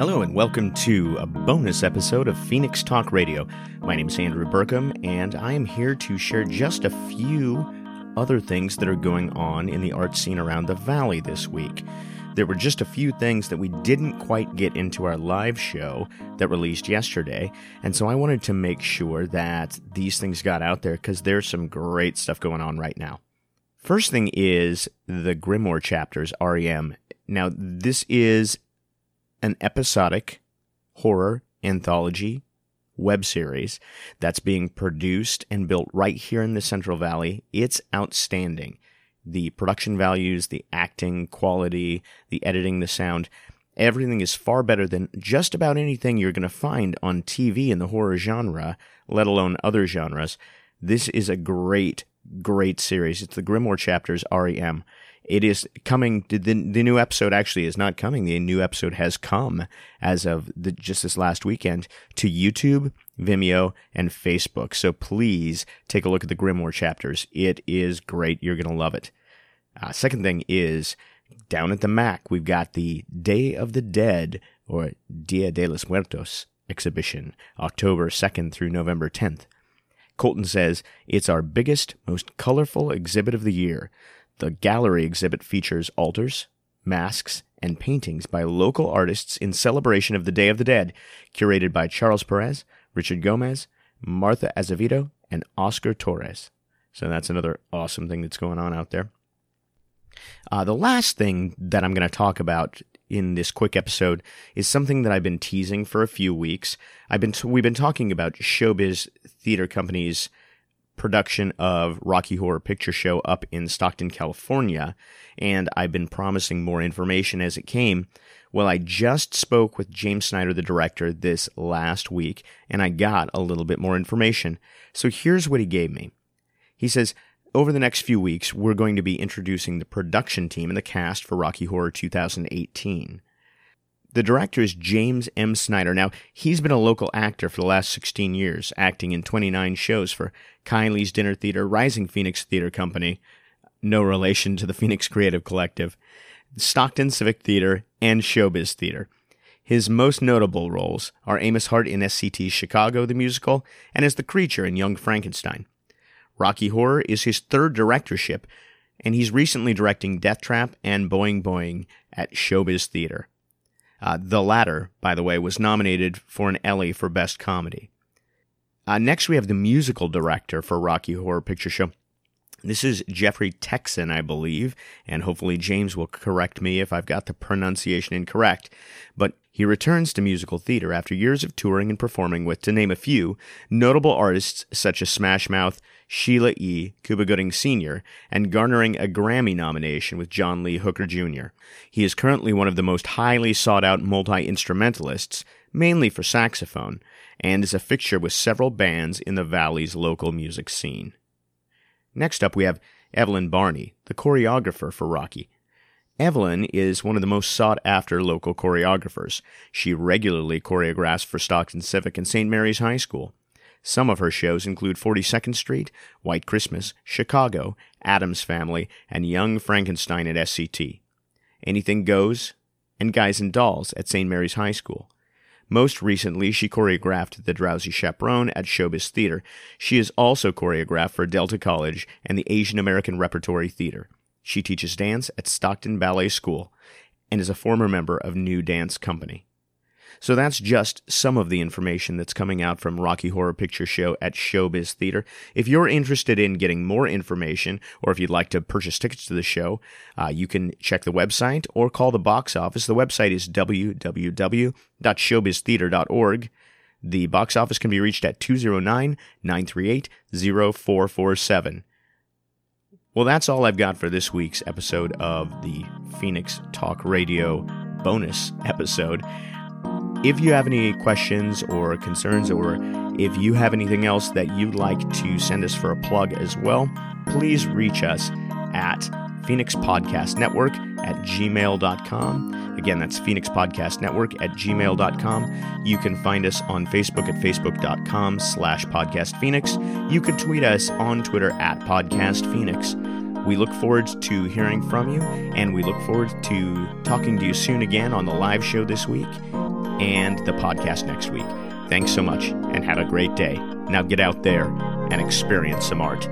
Hello, and welcome to a bonus episode of Phoenix Talk Radio. My name is Andrew Burkham, and I am here to share just a few other things that are going on in the art scene around the valley this week. There were just a few things that we didn't quite get into our live show that released yesterday, and so I wanted to make sure that these things got out there because there's some great stuff going on right now. First thing is the Grimoire chapters, REM. Now, this is an episodic horror anthology web series that's being produced and built right here in the Central Valley. It's outstanding. The production values, the acting quality, the editing, the sound, everything is far better than just about anything you're going to find on TV in the horror genre, let alone other genres. This is a great, great series. It's the Grimoire Chapters REM. It is coming. The, the new episode actually is not coming. The new episode has come as of the, just this last weekend to YouTube, Vimeo, and Facebook. So please take a look at the Grimoire chapters. It is great. You're going to love it. Uh, second thing is down at the MAC, we've got the Day of the Dead or Dia de los Muertos exhibition, October 2nd through November 10th. Colton says it's our biggest, most colorful exhibit of the year. The gallery exhibit features altars, masks, and paintings by local artists in celebration of the Day of the Dead, curated by Charles Perez, Richard Gomez, Martha Azevedo, and Oscar Torres. So that's another awesome thing that's going on out there. Uh, the last thing that I'm going to talk about in this quick episode is something that I've been teasing for a few weeks. I've been t- we've been talking about Showbiz Theater Company's production of Rocky Horror Picture Show up in Stockton, California, and I've been promising more information as it came. Well, I just spoke with James Snyder, the director, this last week, and I got a little bit more information. So here's what he gave me. He says, over the next few weeks, we're going to be introducing the production team and the cast for Rocky Horror 2018. The director is James M. Snyder. Now, he's been a local actor for the last 16 years, acting in 29 shows for Kylie's Dinner Theater, Rising Phoenix Theater Company, no relation to the Phoenix Creative Collective, Stockton Civic Theater, and Showbiz Theater. His most notable roles are Amos Hart in SCT's Chicago the Musical and as the creature in Young Frankenstein. Rocky Horror is his third directorship, and he's recently directing Deathtrap and Boeing Boeing at Showbiz Theater. Uh, the latter, by the way, was nominated for an Elly for Best Comedy. Uh, next, we have the musical director for Rocky Horror Picture Show. This is Jeffrey Texan, I believe, and hopefully James will correct me if I've got the pronunciation incorrect. But he returns to musical theater after years of touring and performing with, to name a few, notable artists such as Smash Mouth, Sheila E., Cuba Gooding Sr., and garnering a Grammy nomination with John Lee Hooker Jr. He is currently one of the most highly sought out multi instrumentalists, mainly for saxophone, and is a fixture with several bands in the Valley's local music scene. Next up, we have Evelyn Barney, the choreographer for Rocky. Evelyn is one of the most sought after local choreographers. She regularly choreographs for Stockton Civic and St. Mary's High School. Some of her shows include 42nd Street, White Christmas, Chicago, Addams Family, and Young Frankenstein at SCT. Anything Goes, and Guys and Dolls at St. Mary's High School. Most recently, she choreographed The Drowsy Chaperone at Showbiz Theater. She is also choreographed for Delta College and the Asian American Repertory Theater. She teaches dance at Stockton Ballet School and is a former member of New Dance Company. So that's just some of the information that's coming out from Rocky Horror Picture Show at Showbiz Theater. If you're interested in getting more information, or if you'd like to purchase tickets to the show, uh, you can check the website or call the box office. The website is www.showbiztheater.org. The box office can be reached at 209 938 0447. Well, that's all I've got for this week's episode of the Phoenix Talk Radio bonus episode. If you have any questions or concerns, or if you have anything else that you'd like to send us for a plug as well, please reach us at Phoenix Podcast Network at gmail.com. Again, that's Phoenix Podcast Network at gmail.com. You can find us on Facebook at facebook.com slash podcast Phoenix. You can tweet us on Twitter at podcast Phoenix. We look forward to hearing from you, and we look forward to talking to you soon again on the live show this week. And the podcast next week. Thanks so much and have a great day. Now get out there and experience some art.